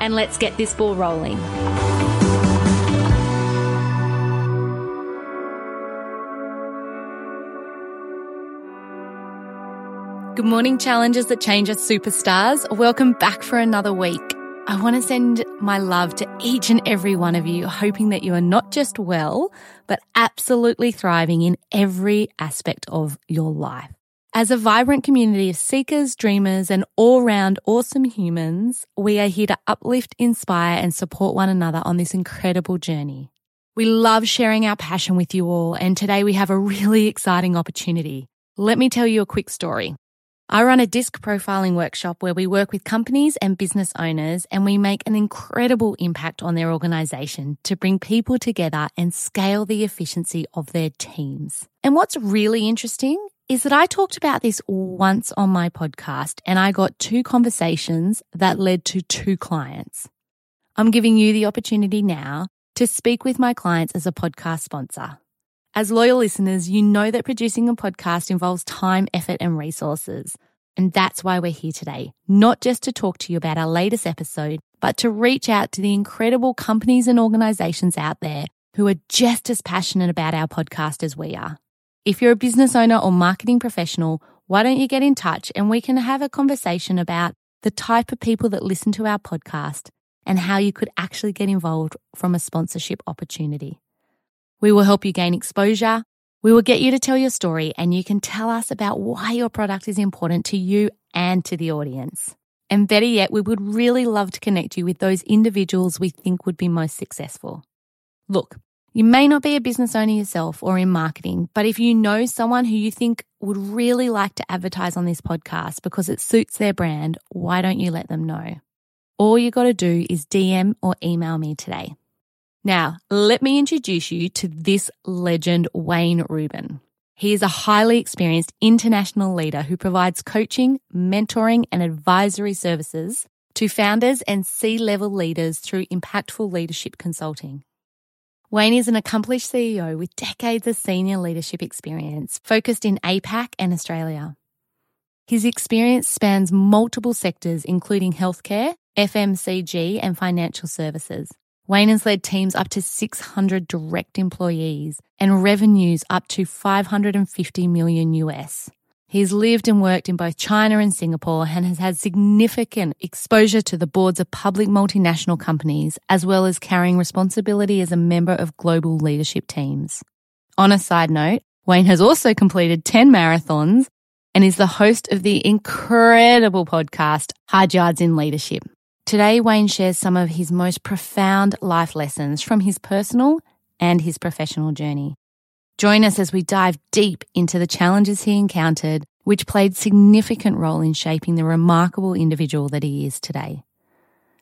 and let's get this ball rolling. Good morning, challengers that change us superstars. Welcome back for another week. I want to send my love to each and every one of you, hoping that you are not just well, but absolutely thriving in every aspect of your life. As a vibrant community of seekers, dreamers, and all round awesome humans, we are here to uplift, inspire, and support one another on this incredible journey. We love sharing our passion with you all, and today we have a really exciting opportunity. Let me tell you a quick story. I run a DISC profiling workshop where we work with companies and business owners and we make an incredible impact on their organization to bring people together and scale the efficiency of their teams. And what's really interesting is that I talked about this once on my podcast and I got two conversations that led to two clients. I'm giving you the opportunity now to speak with my clients as a podcast sponsor. As loyal listeners, you know that producing a podcast involves time, effort, and resources. And that's why we're here today, not just to talk to you about our latest episode, but to reach out to the incredible companies and organizations out there who are just as passionate about our podcast as we are. If you're a business owner or marketing professional, why don't you get in touch and we can have a conversation about the type of people that listen to our podcast and how you could actually get involved from a sponsorship opportunity. We will help you gain exposure. We will get you to tell your story and you can tell us about why your product is important to you and to the audience. And better yet, we would really love to connect you with those individuals we think would be most successful. Look, you may not be a business owner yourself or in marketing, but if you know someone who you think would really like to advertise on this podcast because it suits their brand, why don't you let them know? All you got to do is DM or email me today. Now, let me introduce you to this legend, Wayne Reuben. He is a highly experienced international leader who provides coaching, mentoring, and advisory services to founders and C level leaders through impactful leadership consulting. Wayne is an accomplished CEO with decades of senior leadership experience focused in APAC and Australia. His experience spans multiple sectors, including healthcare, FMCG, and financial services. Wayne has led teams up to 600 direct employees and revenues up to 550 million US. He's lived and worked in both China and Singapore and has had significant exposure to the boards of public multinational companies, as well as carrying responsibility as a member of global leadership teams. On a side note, Wayne has also completed 10 marathons and is the host of the incredible podcast, Hard Yards in Leadership. Today, Wayne shares some of his most profound life lessons from his personal and his professional journey. Join us as we dive deep into the challenges he encountered, which played significant role in shaping the remarkable individual that he is today.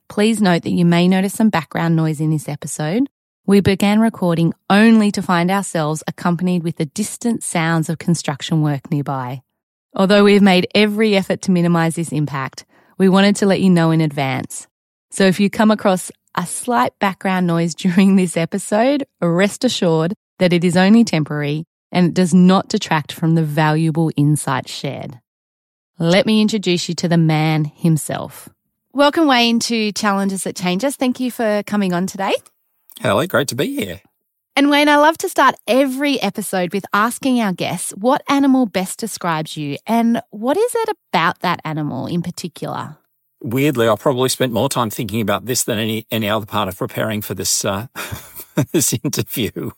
Please note that you may notice some background noise in this episode. We began recording only to find ourselves accompanied with the distant sounds of construction work nearby. Although we have made every effort to minimize this impact, we wanted to let you know in advance. So if you come across a slight background noise during this episode, rest assured that it is only temporary and it does not detract from the valuable insights shared. Let me introduce you to the man himself. Welcome, Wayne, to Challenges That Change Us. Thank you for coming on today. Hello, great to be here. And Wayne, I love to start every episode with asking our guests what animal best describes you and what is it about that animal in particular? Weirdly, I probably spent more time thinking about this than any any other part of preparing for this uh, this interview.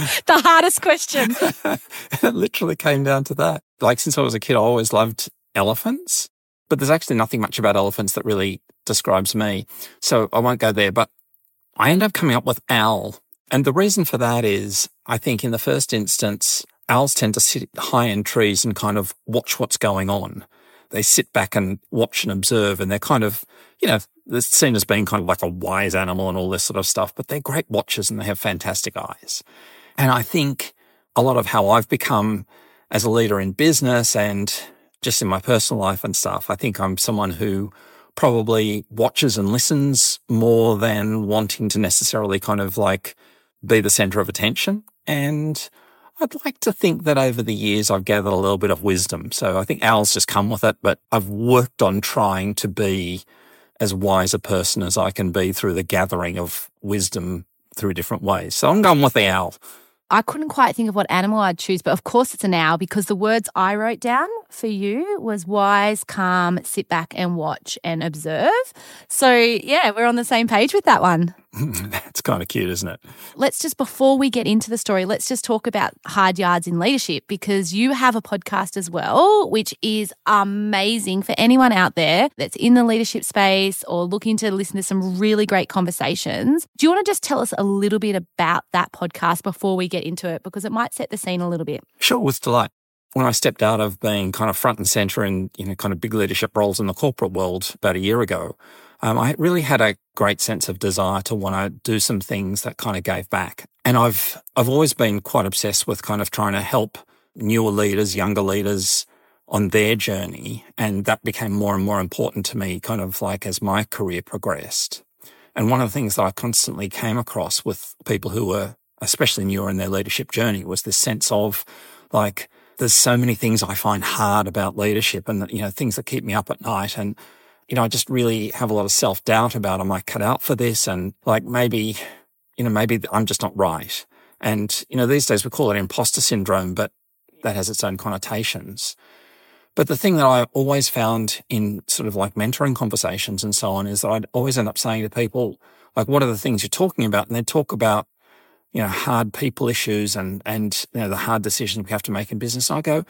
the hardest question. it literally came down to that. Like since I was a kid, I always loved elephants, but there's actually nothing much about elephants that really describes me. So I won't go there, but I end up coming up with owl. And the reason for that is I think in the first instance, owls tend to sit high in trees and kind of watch what's going on. they sit back and watch and observe and they're kind of, you know, they're seen as being kind of like a wise animal and all this sort of stuff, but they're great watchers and they have fantastic eyes. And I think a lot of how I've become as a leader in business and just in my personal life and stuff, I think I'm someone who probably watches and listens more than wanting to necessarily kind of like be the center of attention. And I'd like to think that over the years I've gathered a little bit of wisdom. So I think Al's just come with it, but I've worked on trying to be as wise a person as I can be through the gathering of wisdom through different ways. So I'm going with the owl. I couldn't quite think of what animal I'd choose, but of course it's an owl because the words I wrote down for you was wise, calm, sit back and watch and observe. So, yeah, we're on the same page with that one. That's kind of cute, isn't it? Let's just, before we get into the story, let's just talk about hard yards in leadership because you have a podcast as well, which is amazing for anyone out there that's in the leadership space or looking to listen to some really great conversations. Do you want to just tell us a little bit about that podcast before we get into it? Because it might set the scene a little bit. Sure, with delight when I stepped out of being kind of front and center in, you know, kind of big leadership roles in the corporate world about a year ago, um, I really had a great sense of desire to want to do some things that kind of gave back. And I've, I've always been quite obsessed with kind of trying to help newer leaders, younger leaders on their journey. And that became more and more important to me kind of like as my career progressed. And one of the things that I constantly came across with people who were especially newer in their leadership journey was this sense of like, there's so many things I find hard about leadership and, you know, things that keep me up at night. And, you know, I just really have a lot of self doubt about, am I cut out for this? And like maybe, you know, maybe I'm just not right. And, you know, these days we call it imposter syndrome, but that has its own connotations. But the thing that I always found in sort of like mentoring conversations and so on is that I'd always end up saying to people, like, what are the things you're talking about? And they'd talk about you know, hard people issues and, and, you know, the hard decisions we have to make in business. And I go,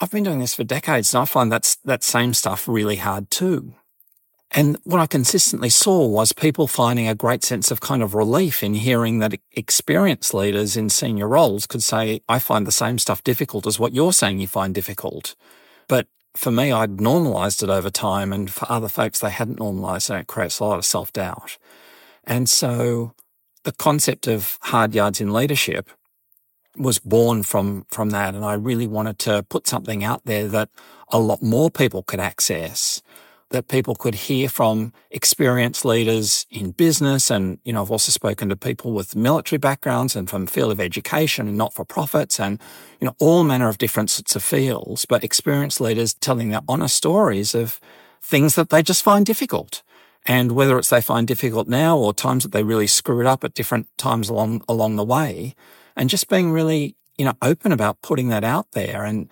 I've been doing this for decades and I find that's, that same stuff really hard too. And what I consistently saw was people finding a great sense of kind of relief in hearing that experienced leaders in senior roles could say, I find the same stuff difficult as what you're saying you find difficult. But for me, I'd normalized it over time. And for other folks, they hadn't normalized it. It creates a lot of self doubt. And so the concept of hard yards in leadership was born from from that and I really wanted to put something out there that a lot more people could access that people could hear from experienced leaders in business and you know I've also spoken to people with military backgrounds and from field of education and not for profits and you know all manner of different sorts of fields but experienced leaders telling their honest stories of things that they just find difficult and whether it's they find difficult now or times that they really screw it up at different times along, along the way and just being really, you know, open about putting that out there. And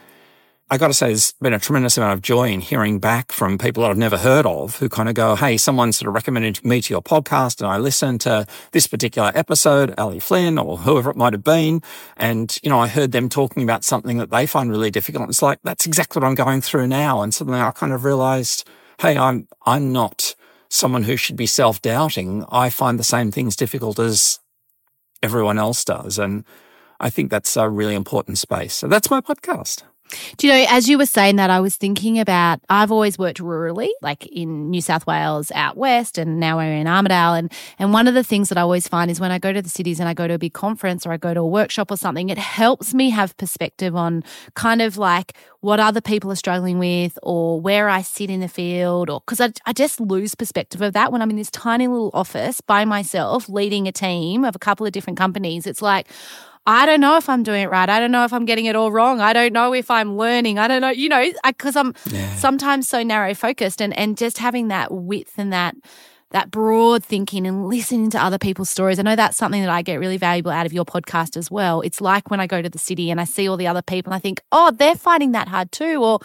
I got to say, there's been a tremendous amount of joy in hearing back from people that I've never heard of who kind of go, Hey, someone sort of recommended me to your podcast and I listened to this particular episode, Ali Flynn or whoever it might have been. And, you know, I heard them talking about something that they find really difficult. It's like, that's exactly what I'm going through now. And suddenly I kind of realized, Hey, I'm, I'm not, someone who should be self doubting, I find the same things difficult as everyone else does. And I think that's a really important space. So that's my podcast. Do you know, as you were saying that, I was thinking about I've always worked rurally, like in New South Wales out west, and now we're in Armidale. And, and one of the things that I always find is when I go to the cities and I go to a big conference or I go to a workshop or something, it helps me have perspective on kind of like what other people are struggling with or where I sit in the field, or because I, I just lose perspective of that when I'm in this tiny little office by myself leading a team of a couple of different companies. It's like, I don't know if I'm doing it right. I don't know if I'm getting it all wrong. I don't know if I'm learning. I don't know, you know, because I'm yeah. sometimes so narrow focused and, and just having that width and that that broad thinking and listening to other people's stories. I know that's something that I get really valuable out of your podcast as well. It's like when I go to the city and I see all the other people and I think, oh, they're finding that hard too. Or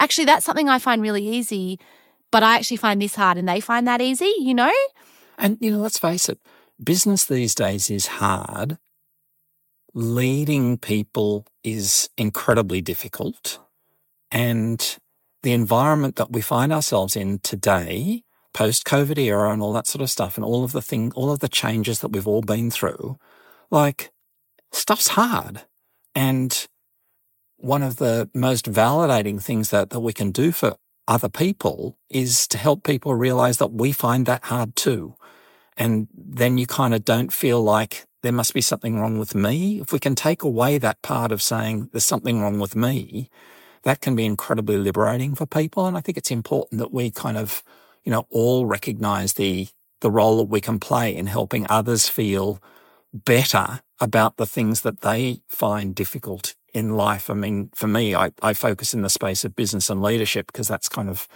actually, that's something I find really easy, but I actually find this hard and they find that easy, you know? And, you know, let's face it, business these days is hard leading people is incredibly difficult. And the environment that we find ourselves in today, post COVID era and all that sort of stuff, and all of the thing, all of the changes that we've all been through, like stuff's hard. And one of the most validating things that, that we can do for other people is to help people realize that we find that hard too. And then you kind of don't feel like there must be something wrong with me. If we can take away that part of saying there's something wrong with me, that can be incredibly liberating for people. And I think it's important that we kind of, you know, all recognize the, the role that we can play in helping others feel better about the things that they find difficult in life. I mean, for me, I, I focus in the space of business and leadership because that's kind of,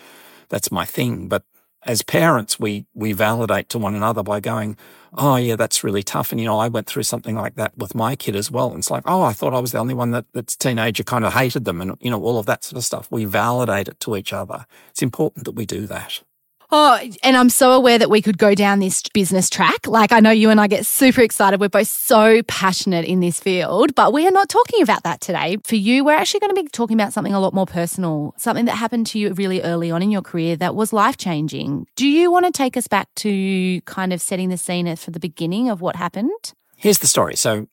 that's my thing. But as parents, we, we validate to one another by going, Oh, yeah, that's really tough. And, you know, I went through something like that with my kid as well. And it's like, Oh, I thought I was the only one that, that's teenager kind of hated them and, you know, all of that sort of stuff. We validate it to each other. It's important that we do that. Oh, and I'm so aware that we could go down this business track. Like, I know you and I get super excited. We're both so passionate in this field, but we are not talking about that today. For you, we're actually going to be talking about something a lot more personal, something that happened to you really early on in your career that was life changing. Do you want to take us back to kind of setting the scene for the beginning of what happened? Here's the story. So,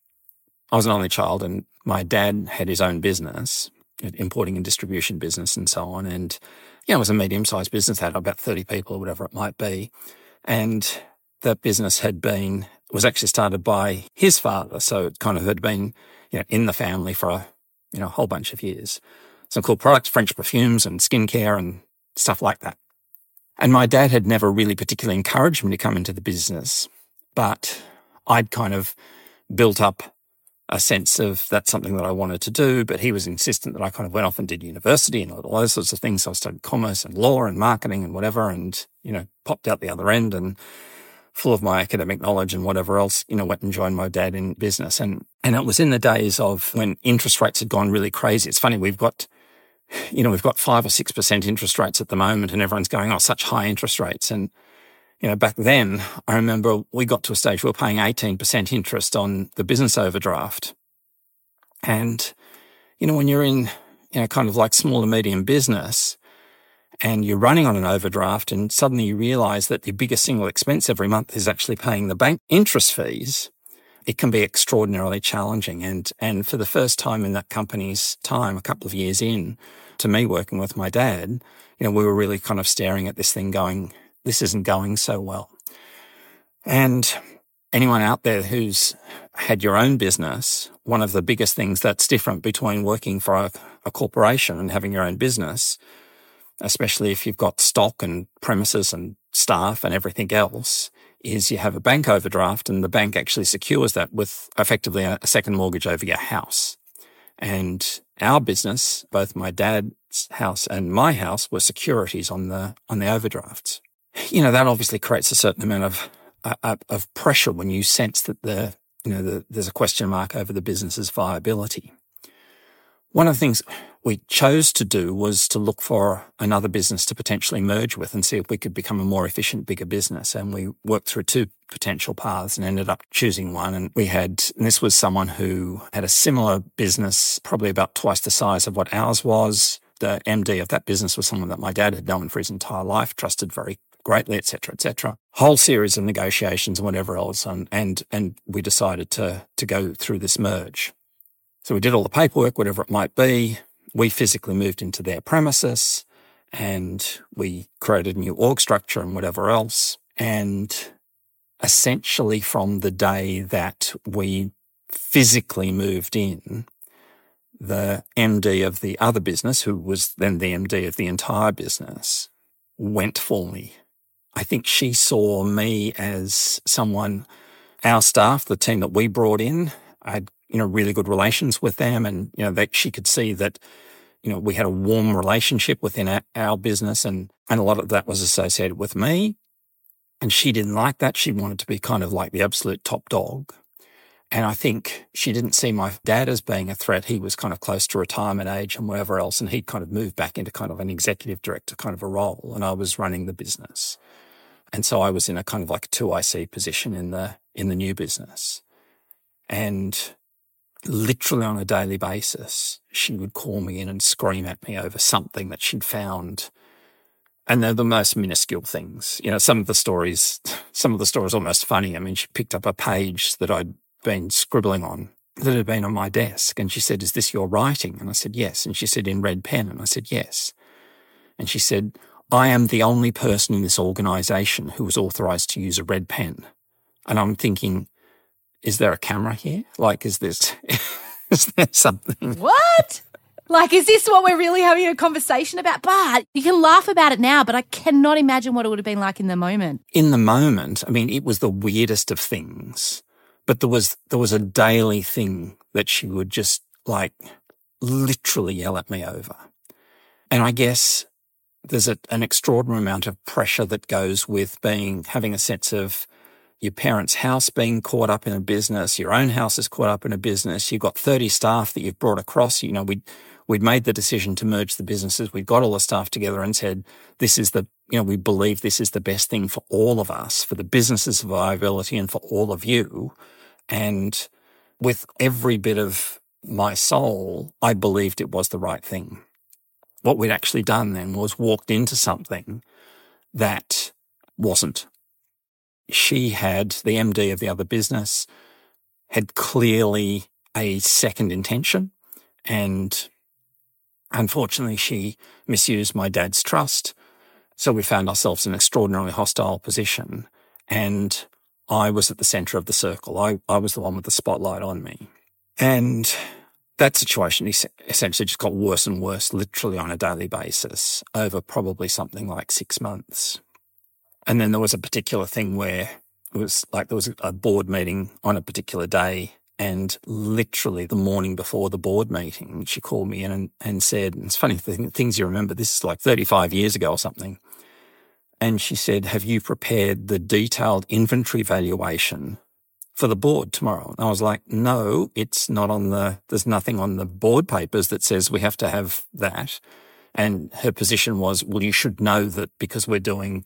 I was an only child, and my dad had his own business, importing and distribution business, and so on. And you know, it was a medium sized business, had about 30 people or whatever it might be. And that business had been, was actually started by his father. So it kind of had been, you know, in the family for a, you know, a whole bunch of years. Some cool products, French perfumes and skincare and stuff like that. And my dad had never really particularly encouraged me to come into the business, but I'd kind of built up a sense of that's something that I wanted to do, but he was insistent that I kind of went off and did university and all those sorts of things. So I studied commerce and law and marketing and whatever, and, you know, popped out the other end and full of my academic knowledge and whatever else, you know, went and joined my dad in business. And, and it was in the days of when interest rates had gone really crazy. It's funny, we've got, you know, we've got five or 6% interest rates at the moment and everyone's going, oh, such high interest rates. And you know, back then, I remember we got to a stage we were paying 18% interest on the business overdraft. And, you know, when you're in, you know, kind of like small to medium business and you're running on an overdraft and suddenly you realize that the biggest single expense every month is actually paying the bank interest fees, it can be extraordinarily challenging. And, and for the first time in that company's time, a couple of years in to me working with my dad, you know, we were really kind of staring at this thing going, this isn't going so well. And anyone out there who's had your own business, one of the biggest things that's different between working for a, a, corporation and having your own business, especially if you've got stock and premises and staff and everything else, is you have a bank overdraft and the bank actually secures that with effectively a, a second mortgage over your house. And our business, both my dad's house and my house, were securities on the on the overdrafts you know, that obviously creates a certain amount of, uh, of pressure when you sense that the, you know, the, there's a question mark over the business's viability. One of the things we chose to do was to look for another business to potentially merge with and see if we could become a more efficient, bigger business. And we worked through two potential paths and ended up choosing one. And we had, and this was someone who had a similar business, probably about twice the size of what ours was. The MD of that business was someone that my dad had known for his entire life, trusted very greatly, etc., etc. Whole series of negotiations and whatever else, and and and we decided to to go through this merge. So we did all the paperwork, whatever it might be. We physically moved into their premises, and we created a new org structure and whatever else. And essentially, from the day that we physically moved in, the MD of the other business, who was then the MD of the entire business, went for me I think she saw me as someone, our staff, the team that we brought in, I had, you know, really good relations with them and, you know, that she could see that, you know, we had a warm relationship within our, our business and, and a lot of that was associated with me. And she didn't like that. She wanted to be kind of like the absolute top dog. And I think she didn't see my dad as being a threat. He was kind of close to retirement age and whatever else. And he'd kind of moved back into kind of an executive director kind of a role. And I was running the business. And so I was in a kind of like a 2IC position in the, in the new business. And literally on a daily basis, she would call me in and scream at me over something that she'd found. And they're the most minuscule things. You know, some of the stories, some of the stories almost funny. I mean, she picked up a page that I'd been scribbling on that had been on my desk. And she said, Is this your writing? And I said, Yes. And she said, In red pen. And I said, Yes. And she said, I am the only person in this organization who was authorized to use a red pen. And I'm thinking, is there a camera here? Like, is this, is there something? What? Like, is this what we're really having a conversation about? But you can laugh about it now, but I cannot imagine what it would have been like in the moment. In the moment, I mean, it was the weirdest of things, but there was, there was a daily thing that she would just like literally yell at me over. And I guess there's a, an extraordinary amount of pressure that goes with being, having a sense of, your parents' house being caught up in a business, your own house is caught up in a business, you've got 30 staff that you've brought across. You know, we we'd made the decision to merge the businesses. We'd got all the staff together and said, this is the, you know, we believe this is the best thing for all of us, for the business's viability and for all of you. And with every bit of my soul, I believed it was the right thing. What we'd actually done then was walked into something that wasn't she had, the MD of the other business, had clearly a second intention. And unfortunately, she misused my dad's trust. So we found ourselves in an extraordinarily hostile position. And I was at the center of the circle. I, I was the one with the spotlight on me. And that situation essentially just got worse and worse, literally on a daily basis, over probably something like six months. And then there was a particular thing where it was like there was a board meeting on a particular day. And literally the morning before the board meeting, she called me in and, and said, it's funny, things you remember, this is like 35 years ago or something. And she said, Have you prepared the detailed inventory valuation for the board tomorrow? And I was like, No, it's not on the, there's nothing on the board papers that says we have to have that. And her position was, Well, you should know that because we're doing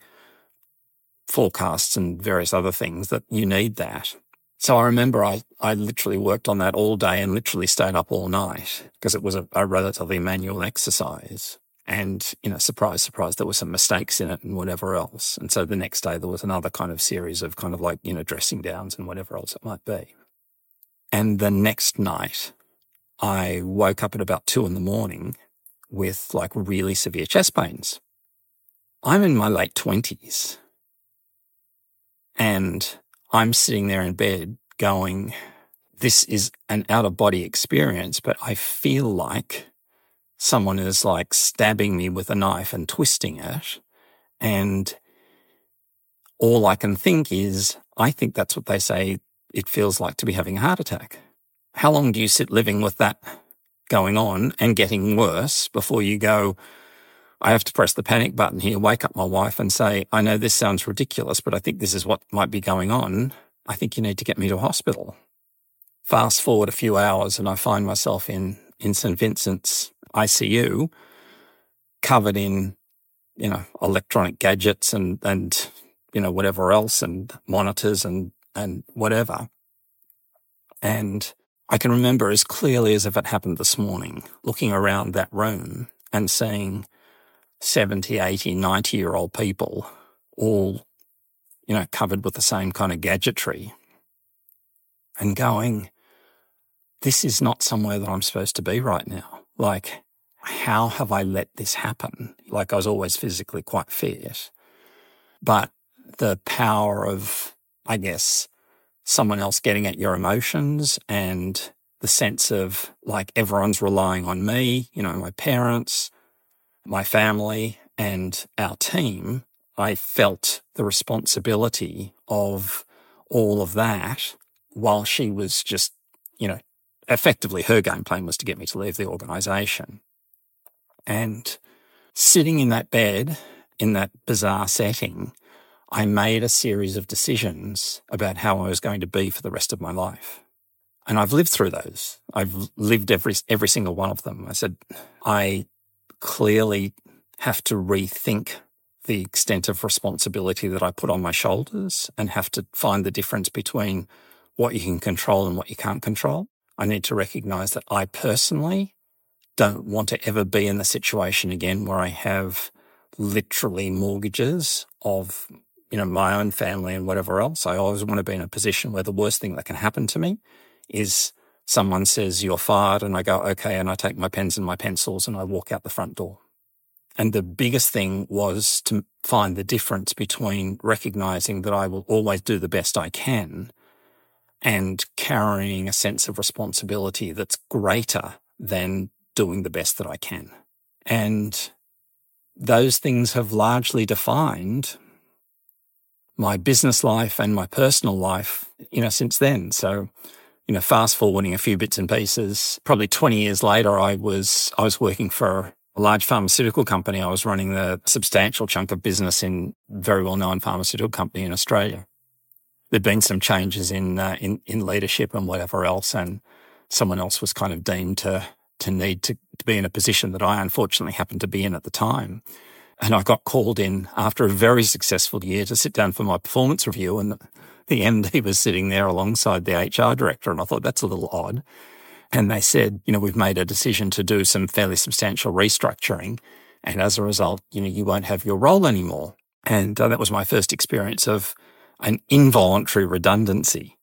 forecasts and various other things that you need that. So I remember I, I literally worked on that all day and literally stayed up all night because it was a, a relatively manual exercise. And, you know, surprise, surprise, there were some mistakes in it and whatever else. And so the next day there was another kind of series of kind of like, you know, dressing downs and whatever else it might be. And the next night I woke up at about two in the morning with like really severe chest pains. I'm in my late twenties and I'm sitting there in bed going, this is an out of body experience, but I feel like someone is like stabbing me with a knife and twisting it. And all I can think is, I think that's what they say it feels like to be having a heart attack. How long do you sit living with that going on and getting worse before you go, I have to press the panic button here, wake up my wife and say, I know this sounds ridiculous, but I think this is what might be going on. I think you need to get me to hospital. Fast forward a few hours and I find myself in, in St. Vincent's ICU, covered in, you know, electronic gadgets and, and, you know, whatever else and monitors and, and whatever. And I can remember as clearly as if it happened this morning, looking around that room and seeing 70, 80, 90 year old people all, you know, covered with the same kind of gadgetry and going, this is not somewhere that I'm supposed to be right now. Like, how have I let this happen? Like, I was always physically quite fit, but the power of, I guess, someone else getting at your emotions and the sense of like everyone's relying on me, you know, my parents, my family and our team, I felt the responsibility of all of that while she was just, you know, effectively her game plan was to get me to leave the organization. And sitting in that bed in that bizarre setting, I made a series of decisions about how I was going to be for the rest of my life. And I've lived through those. I've lived every, every single one of them. I said, I clearly have to rethink the extent of responsibility that I put on my shoulders and have to find the difference between what you can control and what you can't control. I need to recognize that I personally don't want to ever be in the situation again where I have literally mortgages of, you know, my own family and whatever else. I always want to be in a position where the worst thing that can happen to me is someone says you're fired and I go, okay. And I take my pens and my pencils and I walk out the front door. And the biggest thing was to find the difference between recognizing that I will always do the best I can and carrying a sense of responsibility that's greater than doing the best that I can. And those things have largely defined my business life and my personal life, you know, since then. So, you know, fast forwarding a few bits and pieces, probably 20 years later, I was, I was working for a large pharmaceutical company. I was running the substantial chunk of business in very well known pharmaceutical company in Australia. There'd been some changes in, uh, in, in leadership and whatever else. And someone else was kind of deemed to, to need to, to be in a position that I unfortunately happened to be in at the time. And I got called in after a very successful year to sit down for my performance review. And the MD was sitting there alongside the HR director. And I thought that's a little odd. And they said, you know, we've made a decision to do some fairly substantial restructuring. And as a result, you know, you won't have your role anymore. And uh, that was my first experience of an involuntary redundancy.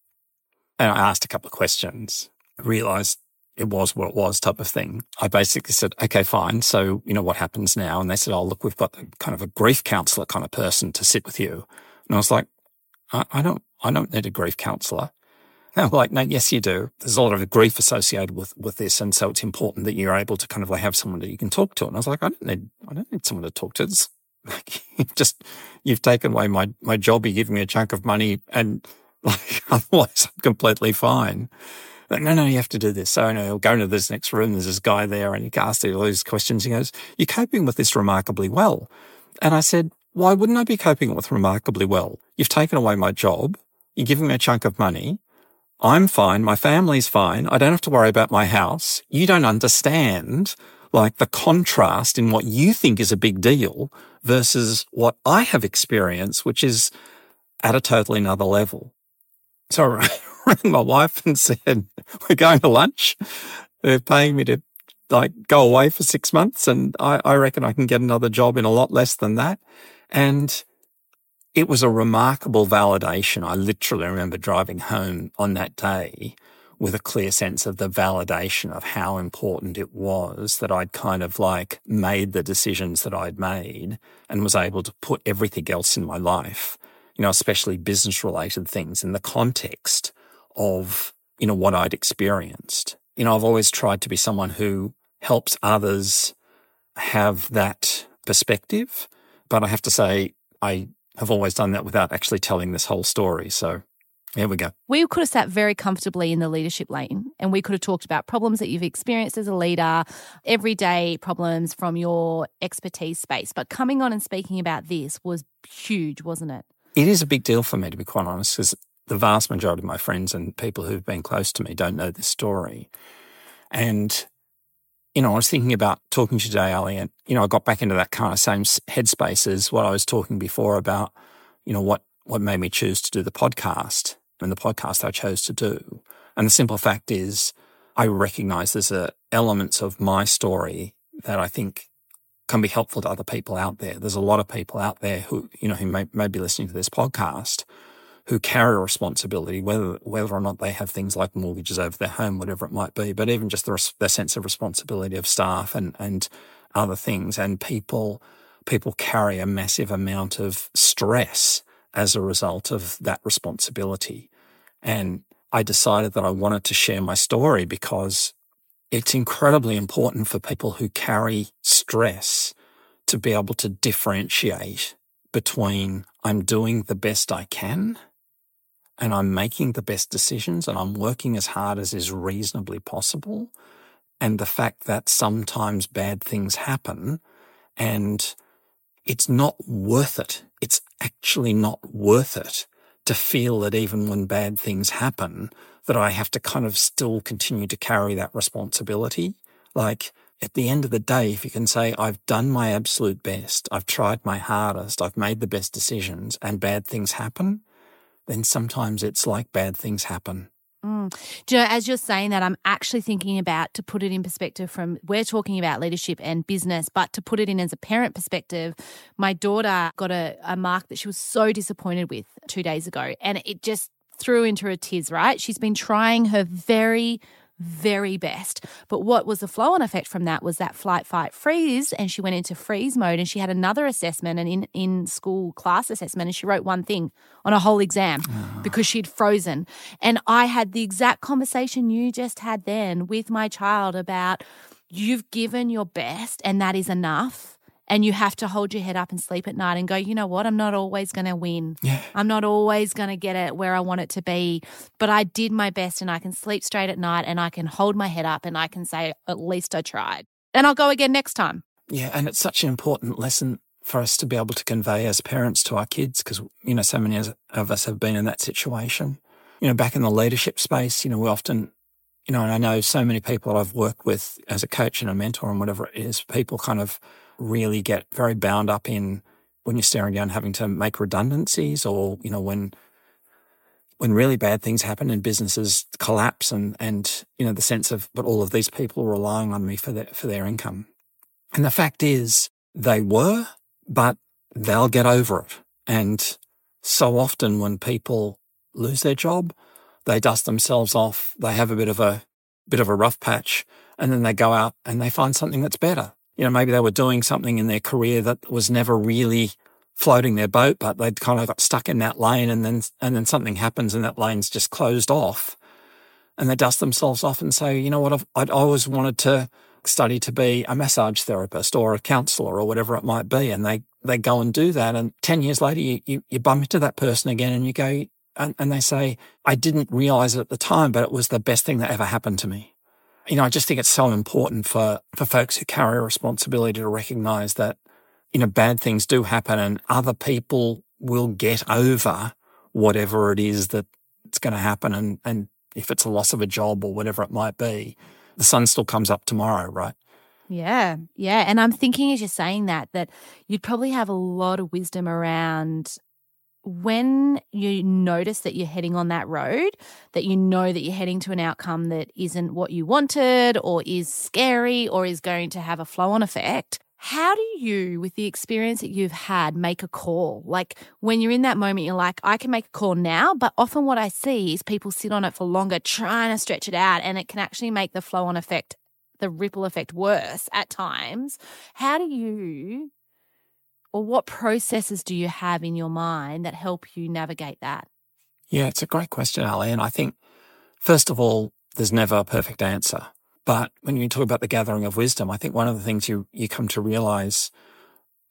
And I asked a couple of questions, realized it was what it was type of thing. I basically said, okay, fine. So, you know, what happens now? And they said, oh, look, we've got kind of a grief counselor kind of person to sit with you. And I was like, I, I don't, I don't need a grief counselor. And I'm like, no, yes, you do. There's a lot of grief associated with, with this. And so it's important that you're able to kind of like have someone that you can talk to. And I was like, I don't need, I don't need someone to talk to. It's like, you've just, you've taken away my, my job. You're giving me a chunk of money and like, otherwise I'm completely fine. No, no, you have to do this. So, no, go into this next room. There's this guy there and he asks all these questions. He goes, you're coping with this remarkably well. And I said, why wouldn't I be coping with remarkably well? You've taken away my job. You're giving me a chunk of money. I'm fine. My family's fine. I don't have to worry about my house. You don't understand like the contrast in what you think is a big deal versus what I have experienced, which is at a totally another level. So rang my wife and said, we're going to lunch. They're paying me to like go away for six months and I, I reckon I can get another job in a lot less than that. And it was a remarkable validation. I literally remember driving home on that day with a clear sense of the validation of how important it was that I'd kind of like made the decisions that I'd made and was able to put everything else in my life, you know, especially business related things in the context of, you know, what I'd experienced. You know, I've always tried to be someone who helps others have that perspective. But I have to say, I have always done that without actually telling this whole story. So here we go. We could have sat very comfortably in the leadership lane and we could have talked about problems that you've experienced as a leader, everyday problems from your expertise space. But coming on and speaking about this was huge, wasn't it? It is a big deal for me, to be quite honest, because the vast majority of my friends and people who've been close to me don't know this story. And you know, I was thinking about talking to you today, Ali, and, you know, I got back into that kind of same headspace as what I was talking before about, you know, what, what made me choose to do the podcast and the podcast I chose to do. And the simple fact is, I recognize there's a, elements of my story that I think can be helpful to other people out there. There's a lot of people out there who, you know, who may, may be listening to this podcast who carry a responsibility, whether whether or not they have things like mortgages over their home, whatever it might be, but even just the, the sense of responsibility of staff and and other things, and people people carry a massive amount of stress as a result of that responsibility. And I decided that I wanted to share my story because it's incredibly important for people who carry stress to be able to differentiate between I'm doing the best I can and I'm making the best decisions and I'm working as hard as is reasonably possible. And the fact that sometimes bad things happen and it's not worth it. It's actually not worth it to feel that even when bad things happen, that I have to kind of still continue to carry that responsibility. Like at the end of the day, if you can say, I've done my absolute best, I've tried my hardest, I've made the best decisions and bad things happen, then sometimes it's like bad things happen. Mm. Do you know, as you're saying that, I'm actually thinking about to put it in perspective from we're talking about leadership and business, but to put it in as a parent perspective, my daughter got a, a mark that she was so disappointed with two days ago. And it just threw into her tears, right? She's been trying her very very best. But what was the flow on effect from that was that flight, fight, freeze. And she went into freeze mode and she had another assessment, an in, in school class assessment, and she wrote one thing on a whole exam oh. because she'd frozen. And I had the exact conversation you just had then with my child about you've given your best and that is enough and you have to hold your head up and sleep at night and go, you know what? I'm not always going to win. Yeah. I'm not always going to get it where I want it to be, but I did my best and I can sleep straight at night and I can hold my head up and I can say, at least I tried. And I'll go again next time. Yeah. And it's such an important lesson for us to be able to convey as parents to our kids because, you know, so many of us have been in that situation. You know, back in the leadership space, you know, we often you know, and I know so many people I've worked with as a coach and a mentor and whatever it is, people kind of really get very bound up in when you're staring down having to make redundancies or, you know, when when really bad things happen and businesses collapse and and you know the sense of but all of these people are relying on me for their for their income. And the fact is they were, but they'll get over it. And so often when people lose their job, they dust themselves off, they have a bit of a bit of a rough patch, and then they go out and they find something that's better you know, maybe they were doing something in their career that was never really floating their boat, but they'd kind of got stuck in that lane and then, and then something happens and that lane's just closed off and they dust themselves off and say, you know what, I've, I'd always wanted to study to be a massage therapist or a counselor or whatever it might be. And they, they go and do that. And 10 years later, you, you, you bump into that person again and you go, and, and they say, I didn't realize it at the time, but it was the best thing that ever happened to me you know, I just think it's so important for, for folks who carry a responsibility to recognize that, you know, bad things do happen and other people will get over whatever it is that it's going to happen. And, and if it's a loss of a job or whatever it might be, the sun still comes up tomorrow, right? Yeah, yeah. And I'm thinking as you're saying that, that you'd probably have a lot of wisdom around when you notice that you're heading on that road, that you know that you're heading to an outcome that isn't what you wanted or is scary or is going to have a flow on effect, how do you, with the experience that you've had, make a call? Like when you're in that moment, you're like, I can make a call now, but often what I see is people sit on it for longer, trying to stretch it out, and it can actually make the flow on effect, the ripple effect worse at times. How do you or what processes do you have in your mind that help you navigate that? Yeah, it's a great question, Ali. And I think, first of all, there's never a perfect answer. But when you talk about the gathering of wisdom, I think one of the things you, you come to realize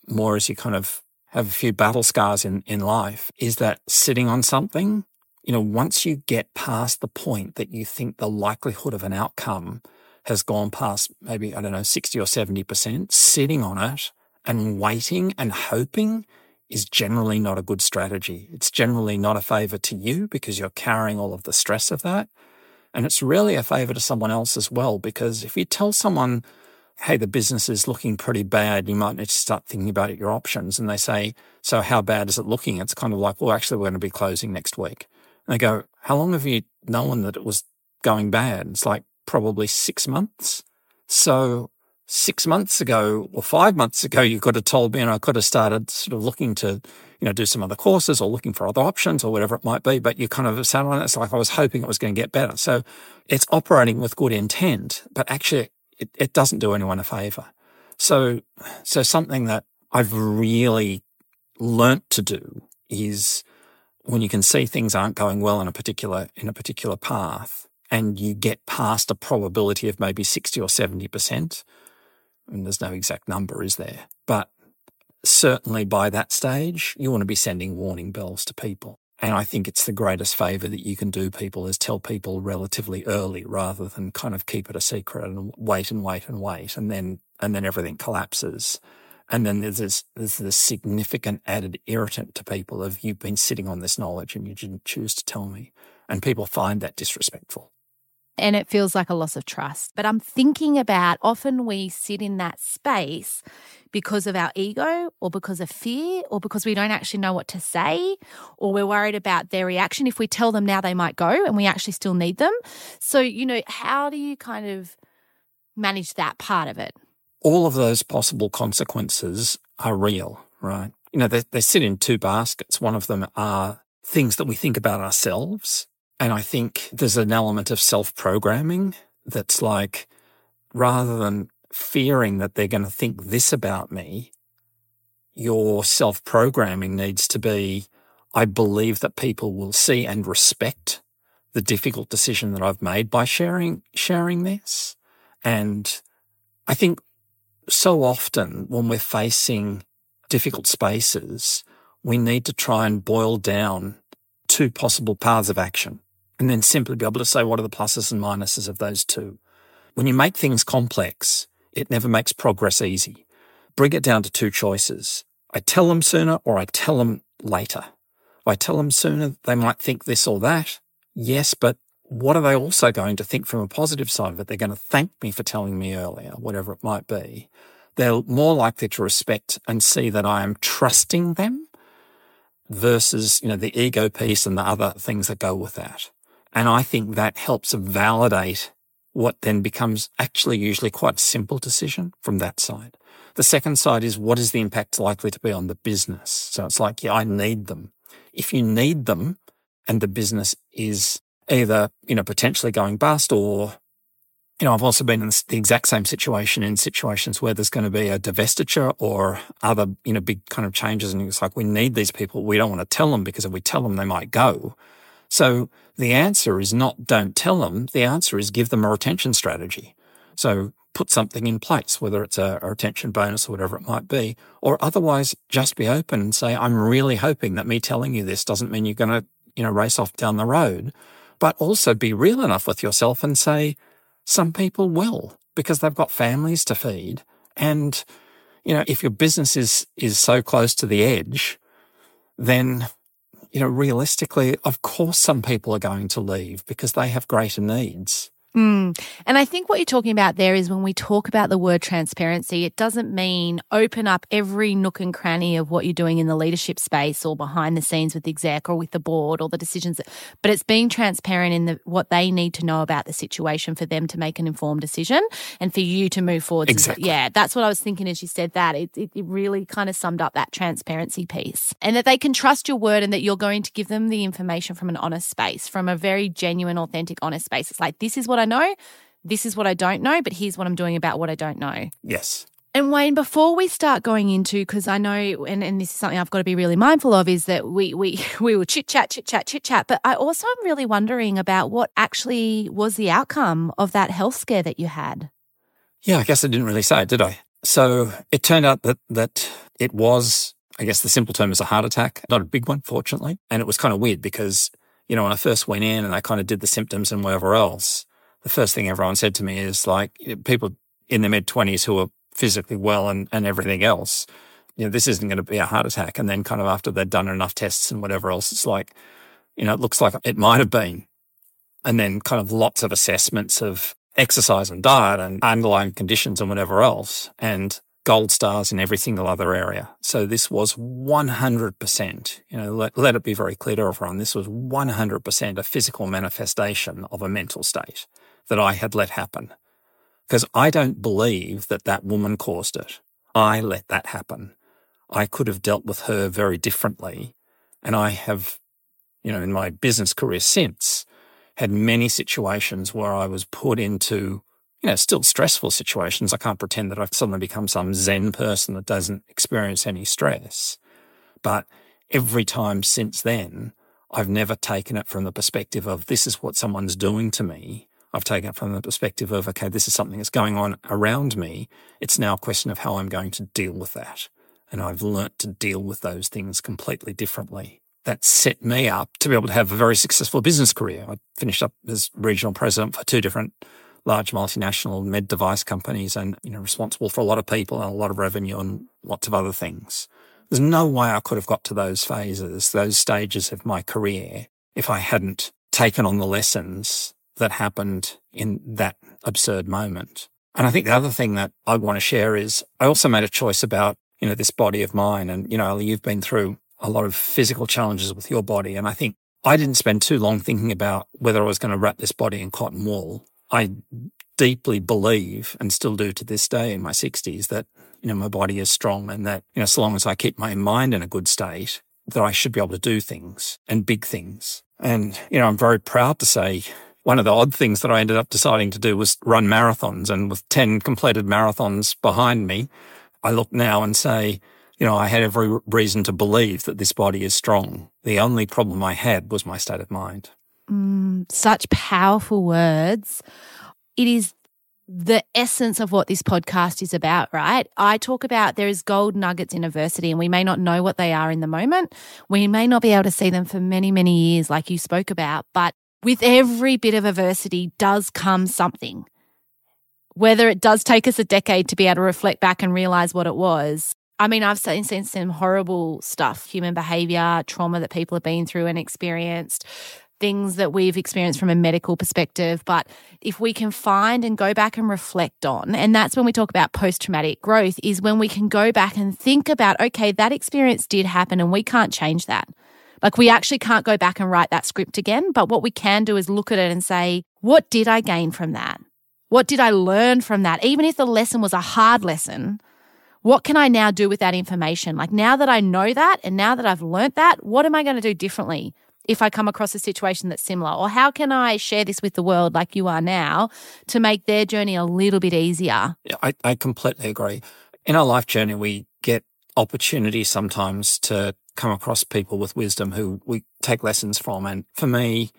more as you kind of have a few battle scars in, in life is that sitting on something, you know, once you get past the point that you think the likelihood of an outcome has gone past maybe, I don't know, 60 or 70%, sitting on it and waiting and hoping is generally not a good strategy. It's generally not a favor to you because you're carrying all of the stress of that. And it's really a favor to someone else as well, because if you tell someone, hey, the business is looking pretty bad, you might need to start thinking about your options. And they say, so how bad is it looking? It's kind of like, well, actually, we're going to be closing next week. And they go, how long have you known that it was going bad? It's like probably six months. So six months ago or five months ago, you could have told me and I could have started sort of looking to, you know, do some other courses or looking for other options or whatever it might be. But you kind of sat on it. It's like I was hoping it was going to get better. So it's operating with good intent, but actually it, it doesn't do anyone a favor. So, so something that I've really learnt to do is when you can see things aren't going well in a particular, in a particular path and you get past a probability of maybe 60 or 70%, and there's no exact number, is there? But certainly by that stage, you want to be sending warning bells to people. And I think it's the greatest favor that you can do people is tell people relatively early rather than kind of keep it a secret and wait and wait and wait. And then, and then everything collapses. And then there's this, there's this significant added irritant to people of you've been sitting on this knowledge and you didn't choose to tell me. And people find that disrespectful and it feels like a loss of trust. But I'm thinking about often we sit in that space because of our ego or because of fear or because we don't actually know what to say or we're worried about their reaction. If we tell them now, they might go and we actually still need them. So, you know, how do you kind of manage that part of it? All of those possible consequences are real, right? You know, they, they sit in two baskets. One of them are things that we think about ourselves and I think there's an element of self programming that's like, rather than fearing that they're going to think this about me, your self programming needs to be, I believe that people will see and respect the difficult decision that I've made by sharing, sharing this. And I think so often when we're facing difficult spaces, we need to try and boil down two possible paths of action and then simply be able to say what are the pluses and minuses of those two. When you make things complex, it never makes progress easy. Bring it down to two choices. I tell them sooner or I tell them later. If I tell them sooner, they might think this or that. Yes, but what are they also going to think from a positive side of it? They're going to thank me for telling me earlier, whatever it might be. They're more likely to respect and see that I am trusting them versus, you know, the ego piece and the other things that go with that. And I think that helps validate what then becomes actually usually quite simple decision from that side. The second side is what is the impact likely to be on the business? So it's like, yeah, I need them. If you need them and the business is either, you know, potentially going bust or, you know, I've also been in the exact same situation in situations where there's going to be a divestiture or other, you know, big kind of changes. And it's like, we need these people. We don't want to tell them because if we tell them, they might go. So the answer is not don't tell them. The answer is give them a retention strategy. So put something in place, whether it's a, a, retention bonus or whatever it might be, or otherwise just be open and say, I'm really hoping that me telling you this doesn't mean you're going to, you know, race off down the road but also be real enough with yourself and say, some people will because they've got families to feed. And, you know, if your business is, is so close to the edge, then, you know, realistically, of course, some people are going to leave because they have greater needs. Mm. And I think what you're talking about there is when we talk about the word transparency, it doesn't mean open up every nook and cranny of what you're doing in the leadership space or behind the scenes with the exec or with the board or the decisions, but it's being transparent in the, what they need to know about the situation for them to make an informed decision and for you to move forward. Exactly. Yeah, that's what I was thinking as you said that. It, it, it really kind of summed up that transparency piece and that they can trust your word and that you're going to give them the information from an honest space, from a very genuine, authentic, honest space. It's like, this is what I know. This is what I don't know, but here's what I'm doing about what I don't know. Yes. And Wayne, before we start going into, because I know, and, and this is something I've got to be really mindful of, is that we we we will chit chat, chit chat, chit chat. But I also am really wondering about what actually was the outcome of that health scare that you had. Yeah, I guess I didn't really say it, did I? So it turned out that that it was, I guess the simple term is a heart attack, not a big one, fortunately. And it was kind of weird because, you know, when I first went in and I kind of did the symptoms and whatever else, the first thing everyone said to me is like people in their mid twenties who are physically well and, and everything else, you know, this isn't going to be a heart attack. And then kind of after they'd done enough tests and whatever else, it's like, you know, it looks like it might have been. And then kind of lots of assessments of exercise and diet and underlying conditions and whatever else and gold stars in every single other area. So this was 100%, you know, let, let it be very clear to everyone. This was 100% a physical manifestation of a mental state that I had let happen. Because I don't believe that that woman caused it. I let that happen. I could have dealt with her very differently. And I have, you know, in my business career since, had many situations where I was put into, you know, still stressful situations. I can't pretend that I've suddenly become some Zen person that doesn't experience any stress. But every time since then, I've never taken it from the perspective of this is what someone's doing to me. I've taken it from the perspective of, okay, this is something that's going on around me. It's now a question of how I'm going to deal with that. And I've learnt to deal with those things completely differently. That set me up to be able to have a very successful business career. I finished up as regional president for two different large multinational med device companies and, you know, responsible for a lot of people and a lot of revenue and lots of other things. There's no way I could have got to those phases, those stages of my career if I hadn't taken on the lessons that happened in that absurd moment. And I think the other thing that I want to share is I also made a choice about, you know, this body of mine. And, you know, Ali, you've been through a lot of physical challenges with your body. And I think I didn't spend too long thinking about whether I was going to wrap this body in cotton wool. I deeply believe and still do to this day in my 60s that, you know, my body is strong and that, you know, so long as I keep my mind in a good state, that I should be able to do things and big things. And, you know, I'm very proud to say, one of the odd things that I ended up deciding to do was run marathons. And with 10 completed marathons behind me, I look now and say, you know, I had every reason to believe that this body is strong. The only problem I had was my state of mind. Mm, such powerful words. It is the essence of what this podcast is about, right? I talk about there is gold nuggets in adversity and we may not know what they are in the moment. We may not be able to see them for many, many years, like you spoke about, but with every bit of adversity does come something. Whether it does take us a decade to be able to reflect back and realize what it was. I mean, I've seen, seen some horrible stuff, human behavior, trauma that people have been through and experienced, things that we've experienced from a medical perspective. But if we can find and go back and reflect on, and that's when we talk about post traumatic growth, is when we can go back and think about, okay, that experience did happen and we can't change that. Like we actually can't go back and write that script again. But what we can do is look at it and say, what did I gain from that? What did I learn from that? Even if the lesson was a hard lesson, what can I now do with that information? Like now that I know that and now that I've learnt that, what am I going to do differently if I come across a situation that's similar? Or how can I share this with the world like you are now to make their journey a little bit easier? Yeah, I, I completely agree. In our life journey, we get opportunities sometimes to come across people with wisdom who we take lessons from. And for me,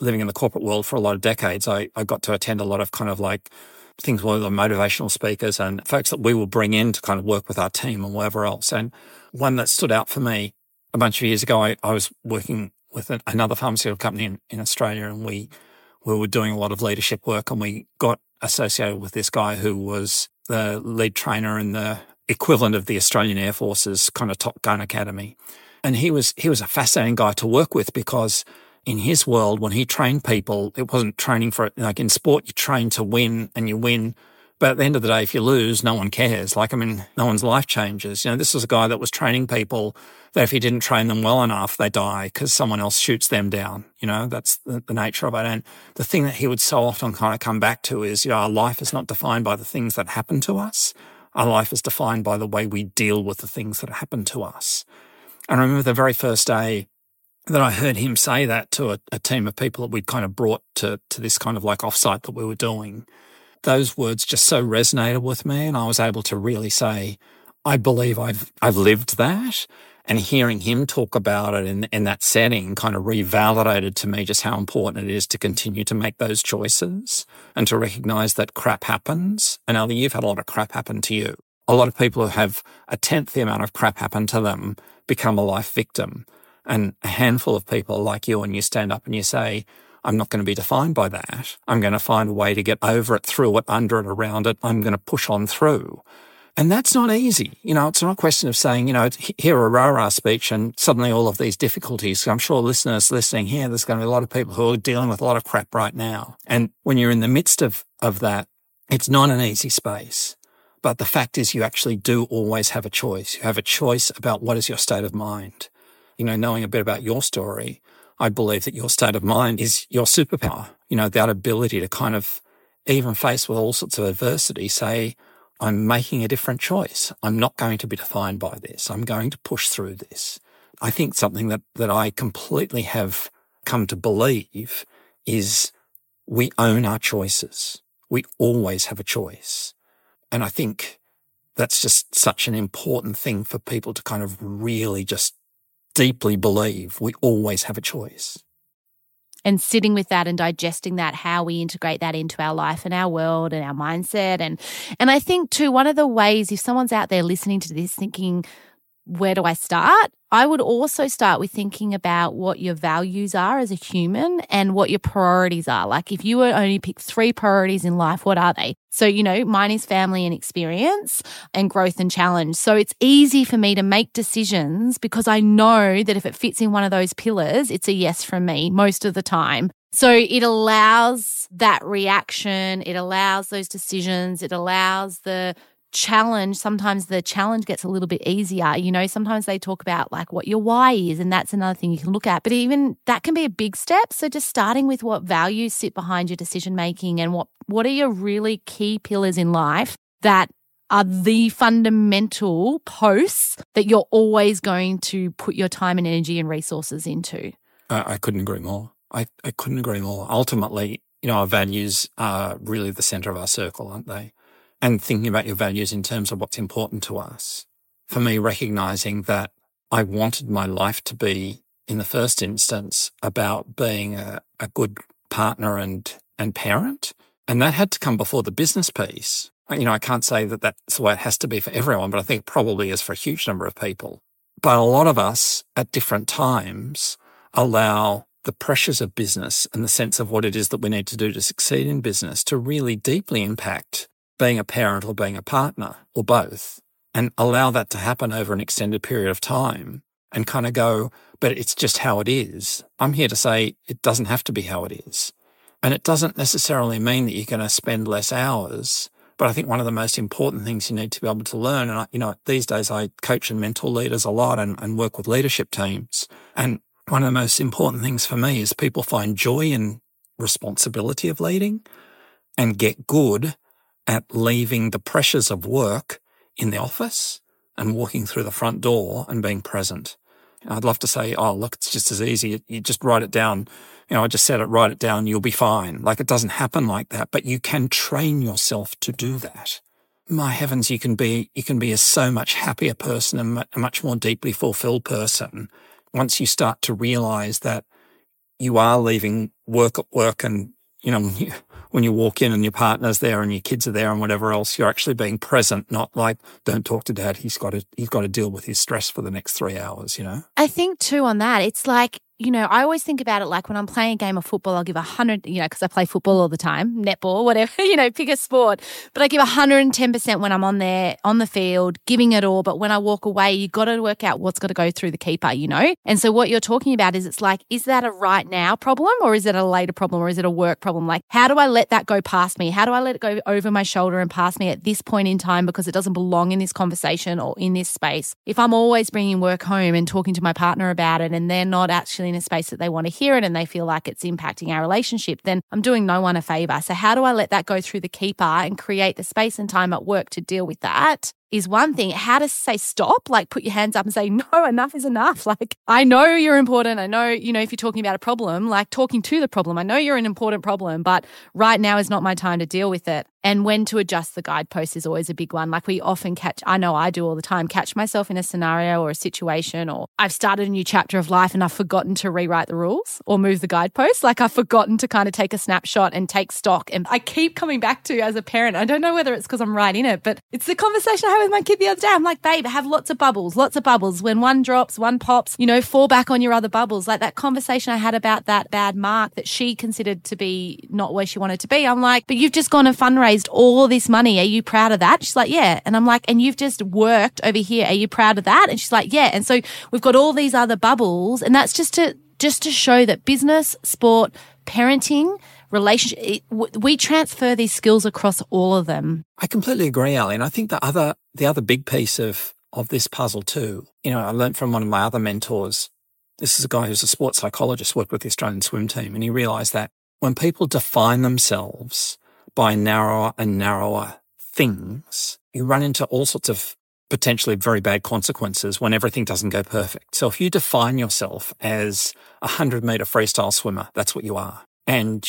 living in the corporate world for a lot of decades, I, I got to attend a lot of kind of like things where the motivational speakers and folks that we will bring in to kind of work with our team and whatever else. And one that stood out for me a bunch of years ago, I, I was working with another pharmaceutical company in, in Australia and we, we were doing a lot of leadership work and we got associated with this guy who was the lead trainer in the equivalent of the Australian Air Force's kind of Top Gun Academy. And he was, he was a fascinating guy to work with because in his world, when he trained people, it wasn't training for, like in sport, you train to win and you win. But at the end of the day, if you lose, no one cares. Like, I mean, no one's life changes. You know, this was a guy that was training people that if he didn't train them well enough, they die because someone else shoots them down. You know, that's the, the, nature of it. And the thing that he would so often kind of come back to is, you know, our life is not defined by the things that happen to us. Our life is defined by the way we deal with the things that happen to us. And I remember the very first day that I heard him say that to a, a, team of people that we'd kind of brought to, to this kind of like offsite that we were doing. Those words just so resonated with me. And I was able to really say, I believe I've, I've lived that and hearing him talk about it in, in that setting kind of revalidated to me just how important it is to continue to make those choices and to recognize that crap happens. And Ali, you've had a lot of crap happen to you. A lot of people who have a tenth the amount of crap happen to them become a life victim. And a handful of people like you and you stand up and you say, I'm not going to be defined by that. I'm going to find a way to get over it, through it, under it, around it. I'm going to push on through. And that's not easy. You know, it's not a question of saying, you know, hear a rah-rah speech and suddenly all of these difficulties. I'm sure listeners listening here, there's going to be a lot of people who are dealing with a lot of crap right now. And when you're in the midst of, of that, it's not an easy space. But the fact is you actually do always have a choice. You have a choice about what is your state of mind. You know, knowing a bit about your story, I believe that your state of mind is your superpower. You know, that ability to kind of even face with all sorts of adversity, say, I'm making a different choice. I'm not going to be defined by this. I'm going to push through this. I think something that, that I completely have come to believe is we own our choices. We always have a choice. And I think that's just such an important thing for people to kind of really just deeply believe we always have a choice and sitting with that and digesting that how we integrate that into our life and our world and our mindset. And and I think too one of the ways if someone's out there listening to this thinking where do I start? I would also start with thinking about what your values are as a human and what your priorities are. Like if you were only pick three priorities in life, what are they? So, you know, mine is family and experience and growth and challenge. So it's easy for me to make decisions because I know that if it fits in one of those pillars, it's a yes from me most of the time. So it allows that reaction, it allows those decisions, it allows the challenge, sometimes the challenge gets a little bit easier. You know, sometimes they talk about like what your why is, and that's another thing you can look at. But even that can be a big step. So just starting with what values sit behind your decision making and what what are your really key pillars in life that are the fundamental posts that you're always going to put your time and energy and resources into. I couldn't agree more. I, I couldn't agree more. Ultimately, you know, our values are really the center of our circle, aren't they? And thinking about your values in terms of what's important to us. For me, recognizing that I wanted my life to be, in the first instance, about being a, a good partner and, and parent. And that had to come before the business piece. You know, I can't say that that's the way it has to be for everyone, but I think it probably is for a huge number of people. But a lot of us at different times allow the pressures of business and the sense of what it is that we need to do to succeed in business to really deeply impact being a parent or being a partner or both and allow that to happen over an extended period of time and kind of go, but it's just how it is. I'm here to say it doesn't have to be how it is. And it doesn't necessarily mean that you're going to spend less hours. But I think one of the most important things you need to be able to learn, and I, you know, these days I coach and mentor leaders a lot and, and work with leadership teams. And one of the most important things for me is people find joy in responsibility of leading and get good at leaving the pressures of work in the office and walking through the front door and being present. I'd love to say, oh, look, it's just as easy. You just write it down. You know, I just said it, write it down, you'll be fine. Like it doesn't happen like that, but you can train yourself to do that. My heavens, you can be, you can be a so much happier person and a much more deeply fulfilled person once you start to realize that you are leaving work at work and, you know, when you walk in and your partner's there and your kids are there and whatever else, you're actually being present, not like, don't talk to dad. He's got to, he's got to deal with his stress for the next three hours, you know? I think too on that, it's like you know, I always think about it like when I'm playing a game of football, I'll give a hundred, you know, because I play football all the time, netball, whatever, you know, pick a sport. But I give 110% when I'm on there, on the field, giving it all. But when I walk away, you got to work out what's got to go through the keeper, you know? And so what you're talking about is it's like, is that a right now problem or is it a later problem or is it a work problem? Like, how do I let that go past me? How do I let it go over my shoulder and past me at this point in time because it doesn't belong in this conversation or in this space? If I'm always bringing work home and talking to my partner about it and they're not actually in a space that they want to hear it and they feel like it's impacting our relationship, then I'm doing no one a favor. So, how do I let that go through the keeper and create the space and time at work to deal with that? Is one thing. How to say stop, like put your hands up and say, no, enough is enough. Like, I know you're important. I know, you know, if you're talking about a problem, like talking to the problem, I know you're an important problem, but right now is not my time to deal with it. And when to adjust the guidepost is always a big one. Like we often catch, I know I do all the time, catch myself in a scenario or a situation, or I've started a new chapter of life and I've forgotten to rewrite the rules or move the guidepost. Like I've forgotten to kind of take a snapshot and take stock. And I keep coming back to as a parent. I don't know whether it's because I'm right in it, but it's the conversation I had with my kid the other day. I'm like, babe, have lots of bubbles, lots of bubbles. When one drops, one pops, you know, fall back on your other bubbles. Like that conversation I had about that bad mark that she considered to be not where she wanted to be. I'm like, but you've just gone and fundraised all this money. Are you proud of that? She's like, yeah. And I'm like, and you've just worked over here. Are you proud of that? And she's like, yeah. And so we've got all these other bubbles. And that's just to, just to show that business, sport, parenting, relationship, we transfer these skills across all of them. I completely agree, Ali. And I think the other, the other big piece of, of this puzzle too, you know, I learned from one of my other mentors. This is a guy who's a sports psychologist, worked with the Australian swim team. And he realized that when people define themselves by narrower and narrower things, you run into all sorts of potentially very bad consequences when everything doesn't go perfect. So if you define yourself as a hundred meter freestyle swimmer, that's what you are. And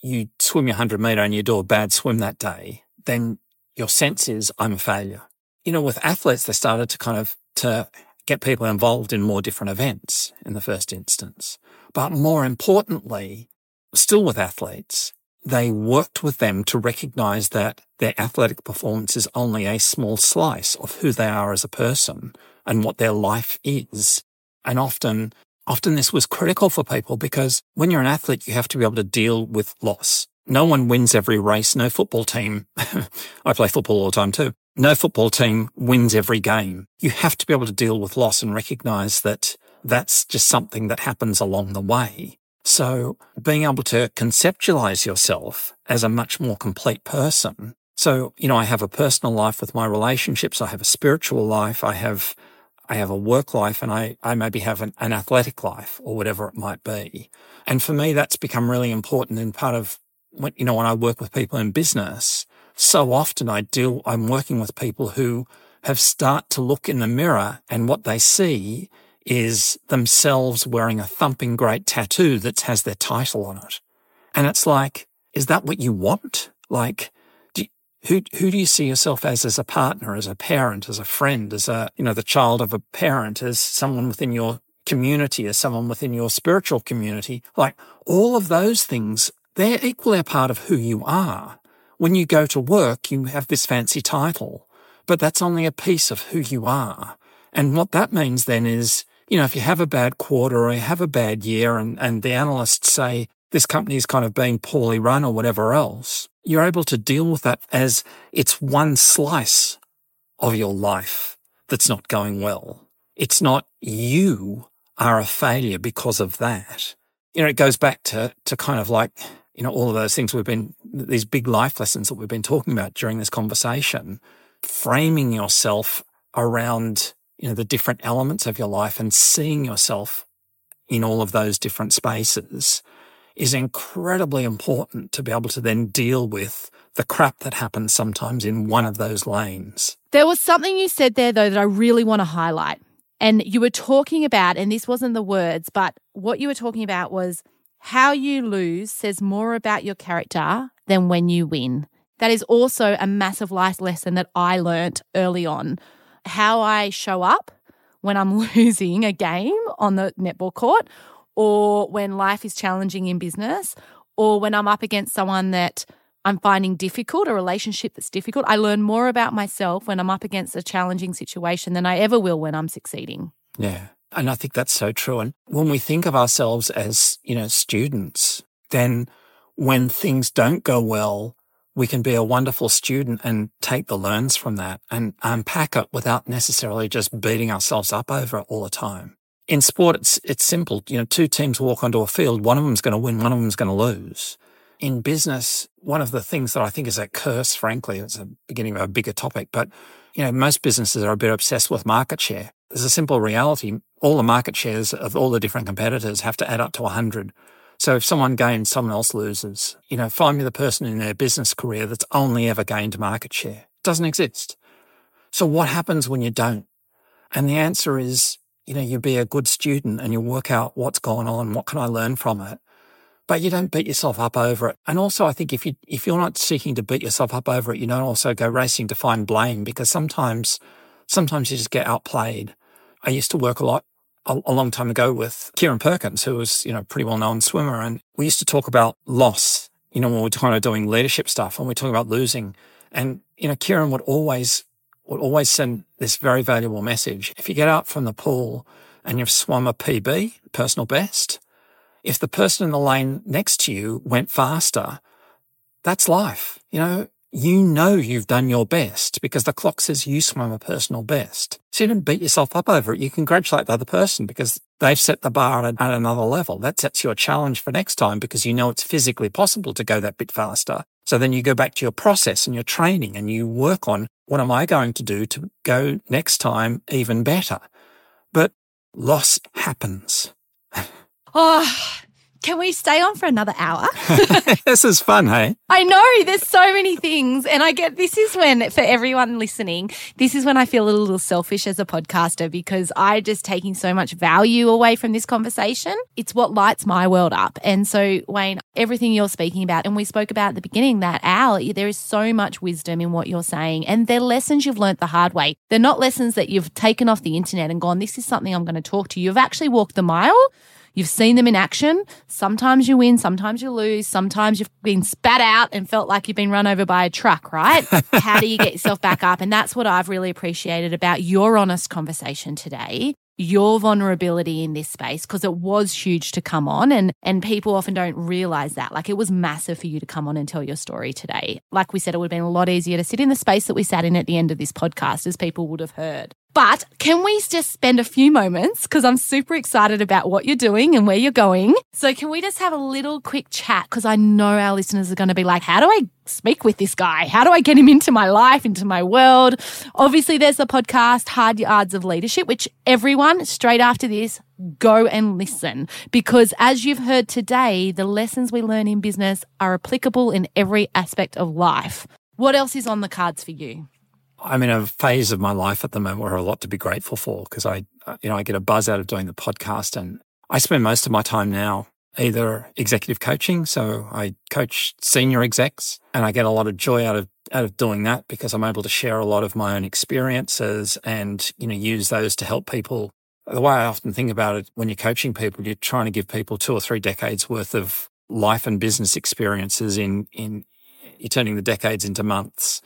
you swim your hundred meter and you do a bad swim that day, then your sense is I'm a failure. You know, with athletes, they started to kind of to get people involved in more different events in the first instance. But more importantly, still with athletes, they worked with them to recognize that their athletic performance is only a small slice of who they are as a person and what their life is. And often, often this was critical for people because when you're an athlete, you have to be able to deal with loss. No one wins every race. No football team. I play football all the time too. No football team wins every game. You have to be able to deal with loss and recognize that that's just something that happens along the way. So being able to conceptualize yourself as a much more complete person. So, you know, I have a personal life with my relationships. I have a spiritual life. I have, I have a work life and I, I maybe have an, an athletic life or whatever it might be. And for me, that's become really important in part of when, you know, when I work with people in business, so often I deal, I'm working with people who have start to look in the mirror and what they see is themselves wearing a thumping great tattoo that has their title on it. And it's like, is that what you want? Like, do who, who do you see yourself as, as a partner, as a parent, as a friend, as a, you know, the child of a parent, as someone within your community, as someone within your spiritual community? Like all of those things, they're equally a part of who you are. When you go to work, you have this fancy title, but that's only a piece of who you are. And what that means then is, you know, if you have a bad quarter or you have a bad year and, and the analysts say this company is kind of being poorly run or whatever else, you're able to deal with that as it's one slice of your life that's not going well. It's not you are a failure because of that. You know, it goes back to, to kind of like, you know, all of those things we've been, these big life lessons that we've been talking about during this conversation, framing yourself around, you know, the different elements of your life and seeing yourself in all of those different spaces is incredibly important to be able to then deal with the crap that happens sometimes in one of those lanes. There was something you said there, though, that I really want to highlight. And you were talking about, and this wasn't the words, but what you were talking about was how you lose says more about your character than when you win. That is also a massive life lesson that I learnt early on. How I show up when I'm losing a game on the netball court, or when life is challenging in business, or when I'm up against someone that I'm finding difficult, a relationship that's difficult. I learn more about myself when I'm up against a challenging situation than I ever will when I'm succeeding. Yeah. And I think that's so true. And when we think of ourselves as, you know, students, then when things don't go well, we can be a wonderful student and take the learns from that and unpack it without necessarily just beating ourselves up over it all the time. In sport, it's, it's simple. You know, two teams walk onto a field. One of them's going to win. One of them's going to lose. In business, one of the things that I think is a curse, frankly, it's a beginning of a bigger topic, but you know, most businesses are a bit obsessed with market share. There's a simple reality. All the market shares of all the different competitors have to add up to 100. So if someone gains, someone else loses. You know, find me the person in their business career that's only ever gained market share. It doesn't exist. So what happens when you don't? And the answer is, you know, you be a good student and you work out what's going on. What can I learn from it? But you don't beat yourself up over it. And also, I think if you, if you're not seeking to beat yourself up over it, you don't also go racing to find blame because sometimes, sometimes you just get outplayed. I used to work a lot a, a long time ago with Kieren Perkins, who was, you know, pretty well known swimmer. And we used to talk about loss, you know, when we are kind of doing leadership stuff and we talking about losing. And, you know, Kieren would always, would always send this very valuable message. If you get out from the pool and you've swum a PB, personal best, if the person in the lane next to you went faster, that's life. You know, you know you've done your best because the clock says you swam a personal best. So you don't beat yourself up over it. You congratulate the other person because they've set the bar at, at another level. That sets you a challenge for next time because you know it's physically possible to go that bit faster. So then you go back to your process and your training and you work on what am I going to do to go next time even better? But loss happens. oh, can we stay on for another hour? this is fun, hey? I know there's so many things. And I get this is when, for everyone listening, this is when I feel a little selfish as a podcaster because I'm just taking so much value away from this conversation. It's what lights my world up. And so, Wayne, everything you're speaking about, and we spoke about at the beginning that hour, there is so much wisdom in what you're saying. And they're lessons you've learned the hard way. They're not lessons that you've taken off the internet and gone, this is something I'm going to talk to you. You've actually walked the mile You've seen them in action. Sometimes you win, sometimes you lose, sometimes you've been spat out and felt like you've been run over by a truck, right? How do you get yourself back up? And that's what I've really appreciated about your honest conversation today your vulnerability in this space because it was huge to come on and and people often don't realize that like it was massive for you to come on and tell your story today like we said it would have been a lot easier to sit in the space that we sat in at the end of this podcast as people would have heard but can we just spend a few moments? Because I'm super excited about what you're doing and where you're going. So, can we just have a little quick chat? Because I know our listeners are going to be like, how do I speak with this guy? How do I get him into my life, into my world? Obviously, there's the podcast, Hard Yards of Leadership, which everyone straight after this, go and listen. Because as you've heard today, the lessons we learn in business are applicable in every aspect of life. What else is on the cards for you? I'm in a phase of my life at the moment where I have a lot to be grateful for because I, uh, you know, I get a buzz out of doing the podcast and I spend most of my time now either executive coaching. So I coach senior execs and I get a lot of joy out of, out of doing that because I'm able to share a lot of my own experiences and, you know, use those to help people. The way I often think about it, when you're coaching people, you're trying to give people two or three decades worth of life and business experiences in, in, you're turning the decades into months.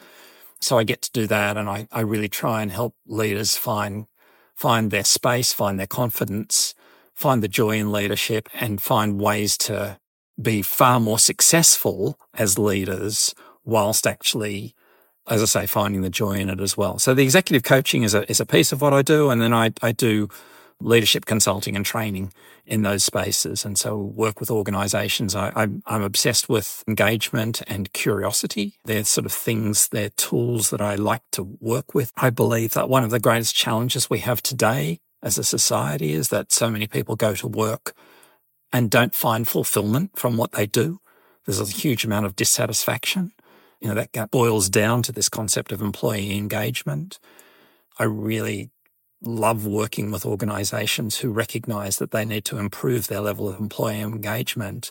So I get to do that. And I, I really try and help leaders find, find their space, find their confidence, find the joy in leadership and find ways to be far more successful as leaders whilst actually, as I say, finding the joy in it as well. So the executive coaching is a, is a piece of what I do. And then I, I do leadership consulting and training in those spaces. And so work with organizations. I, am obsessed with engagement and curiosity. They're sort of things, they're tools that I like to work with. I believe that one of the greatest challenges we have today as a society is that so many people go to work and don't find fulfillment from what they do. There's a huge amount of dissatisfaction. You know, that boils down to this concept of employee engagement. I really love working with organizations who recognize that they need to improve their level of employee engagement,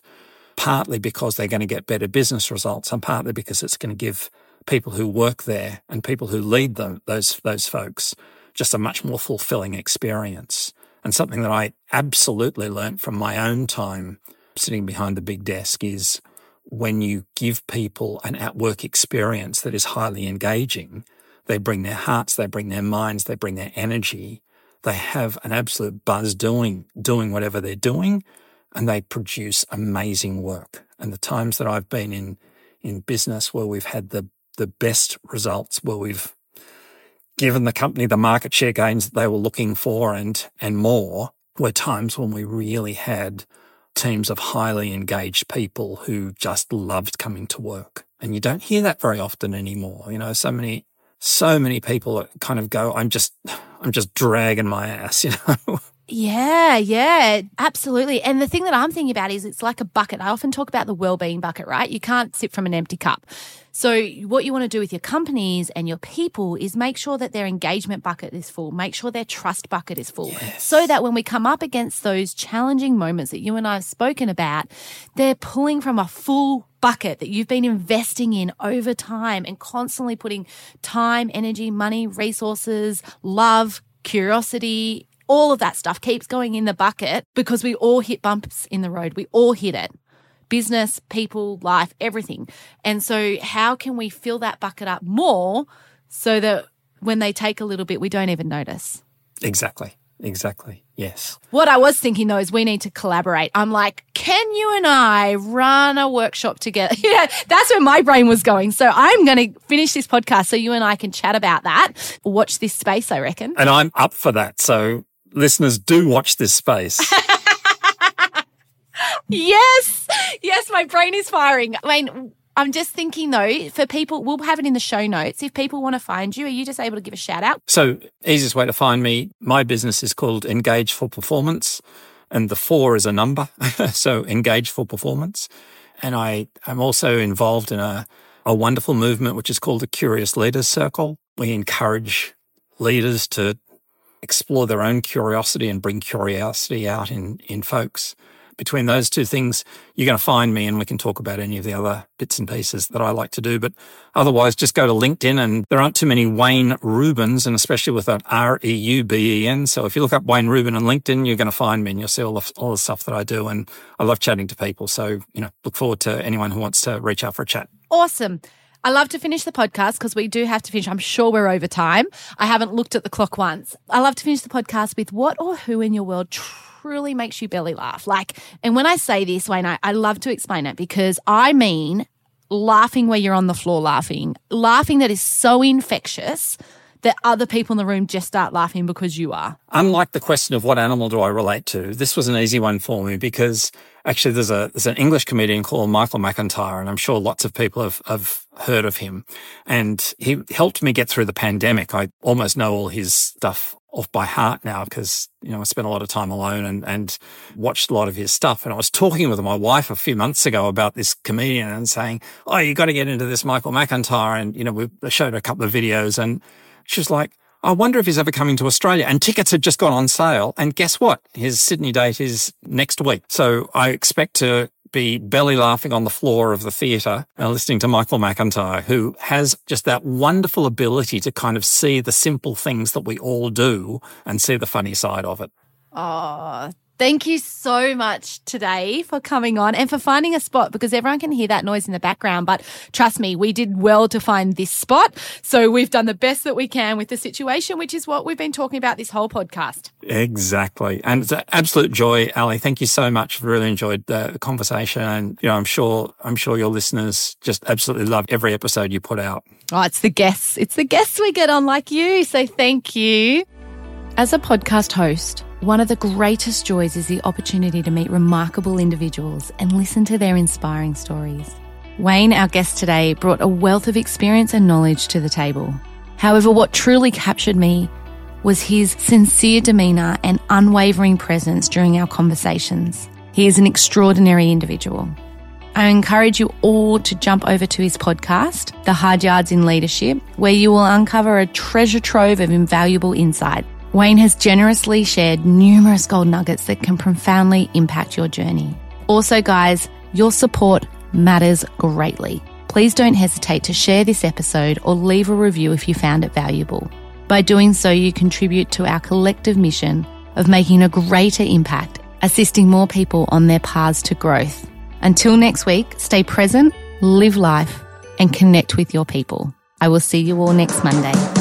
partly because they're going to get better business results and partly because it's going to give people who work there and people who lead them, those, those folks, just a much more fulfilling experience. And something that I absolutely learned from my own time sitting behind the big desk is when you give people an at work experience that is highly engaging, they bring their hearts, they bring their minds, they bring their energy. They have an absolute buzz doing, doing whatever they're doing and they produce amazing work. And the times that I've been in, in business where we've had the, the best results, where we've given the company the market share gains that they were looking for and, and more were times when we really had teams of highly engaged people who just loved coming to work. And you don't hear that very often anymore. You know, so many, so many people kind of go, I'm just, I'm just dragging my ass, you know. Yeah, yeah, absolutely. And the thing that I'm thinking about is it's like a bucket. I often talk about the well-being bucket, right? You can't sip from an empty cup. So what you want to do with your companies and your people is make sure that their engagement bucket is full, make sure their trust bucket is full. Yes. So that when we come up against those challenging moments that you and I have spoken about, they're pulling from a full bucket that you've been investing in over time and constantly putting time, energy, money, resources, love, curiosity, all of that stuff keeps going in the bucket because we all hit bumps in the road. We all hit it. Business, people, life, everything. And so, how can we fill that bucket up more so that when they take a little bit, we don't even notice? Exactly. Exactly. Yes. What I was thinking though is we need to collaborate. I'm like, can you and I run a workshop together? yeah, that's where my brain was going. So I'm going to finish this podcast so you and I can chat about that. Watch this space, I reckon. And I'm up for that. So listeners do watch this space. yes. Yes, my brain is firing. I mean, I'm just thinking though, for people, we'll have it in the show notes. If people want to find you, are you just able to give a shout out? So, easiest way to find me, my business is called Engage for Performance, and the four is a number. so, Engage for Performance. And I am also involved in a, a wonderful movement which is called the Curious Leaders Circle. We encourage leaders to explore their own curiosity and bring curiosity out in, in folks. Between those two things, you're going to find me and we can talk about any of the other bits and pieces that I like to do. But otherwise, just go to LinkedIn and there aren't too many Wayne Reubens and especially with that R E U B E N. So if you look up Wayne Reuben on LinkedIn, you're going to find me and you'll see all all the stuff that I do. And I love chatting to people. So, you know, look forward to anyone who wants to reach out for a chat. Awesome. I love to finish the podcast because we do have to finish. I'm sure we're over time. I haven't looked at the clock once. I love to finish the podcast with what or who in your world truly makes you belly laugh. Like, and when I say this, Wayne, I, I love to explain it because I mean laughing where you're on the floor laughing, laughing that is so infectious that other people in the room just start laughing because you are? Unlike the question of what animal do I relate to, this was an easy one for me because actually there's a there's an English comedian called Michael McIntyre, and I'm sure lots of people have, have heard of him. And he helped me get through the pandemic. I almost know all his stuff off by heart now because, you know, I spent a lot of time alone and, and watched a lot of his stuff. And I was talking with my wife a few months ago about this comedian and saying, Oh, you got to get into this Michael McIntyre. And, you know, we showed a couple of videos and she was like, I wonder if he's ever coming to Australia. And tickets had just gone on sale. And guess what? His Sydney date is next week. So I expect to be belly laughing on the floor of the theatre and listening to Michael McIntyre, who has just that wonderful ability to kind of see the simple things that we all do and see the funny side of it. Oh, Thank you so much today for coming on and for finding a spot because everyone can hear that noise in the background. But trust me, we did well to find this spot. So we've done the best that we can with the situation, which is what we've been talking about this whole podcast. Exactly. And it's an absolute joy, Ali. Thank you so much. Really enjoyed the conversation. And, you know, I'm sure, I'm sure your listeners just absolutely love every episode you put out. Oh, it's the guests. It's the guests we get on like you. So thank you. As a podcast host, one of the greatest joys is the opportunity to meet remarkable individuals and listen to their inspiring stories. Wayne, our guest today, brought a wealth of experience and knowledge to the table. However, what truly captured me was his sincere demeanour and unwavering presence during our conversations. He is an extraordinary individual. I encourage you all to jump over to his podcast, The Hard Yards in Leadership, where you will uncover a treasure trove of invaluable insight Wayne has generously shared numerous gold nuggets that can profoundly impact your journey. Also, guys, your support matters greatly. Please don't hesitate to share this episode or leave a review if you found it valuable. By doing so, you contribute to our collective mission of making a greater impact, assisting more people on their paths to growth. Until next week, stay present, live life, and connect with your people. I will see you all next Monday.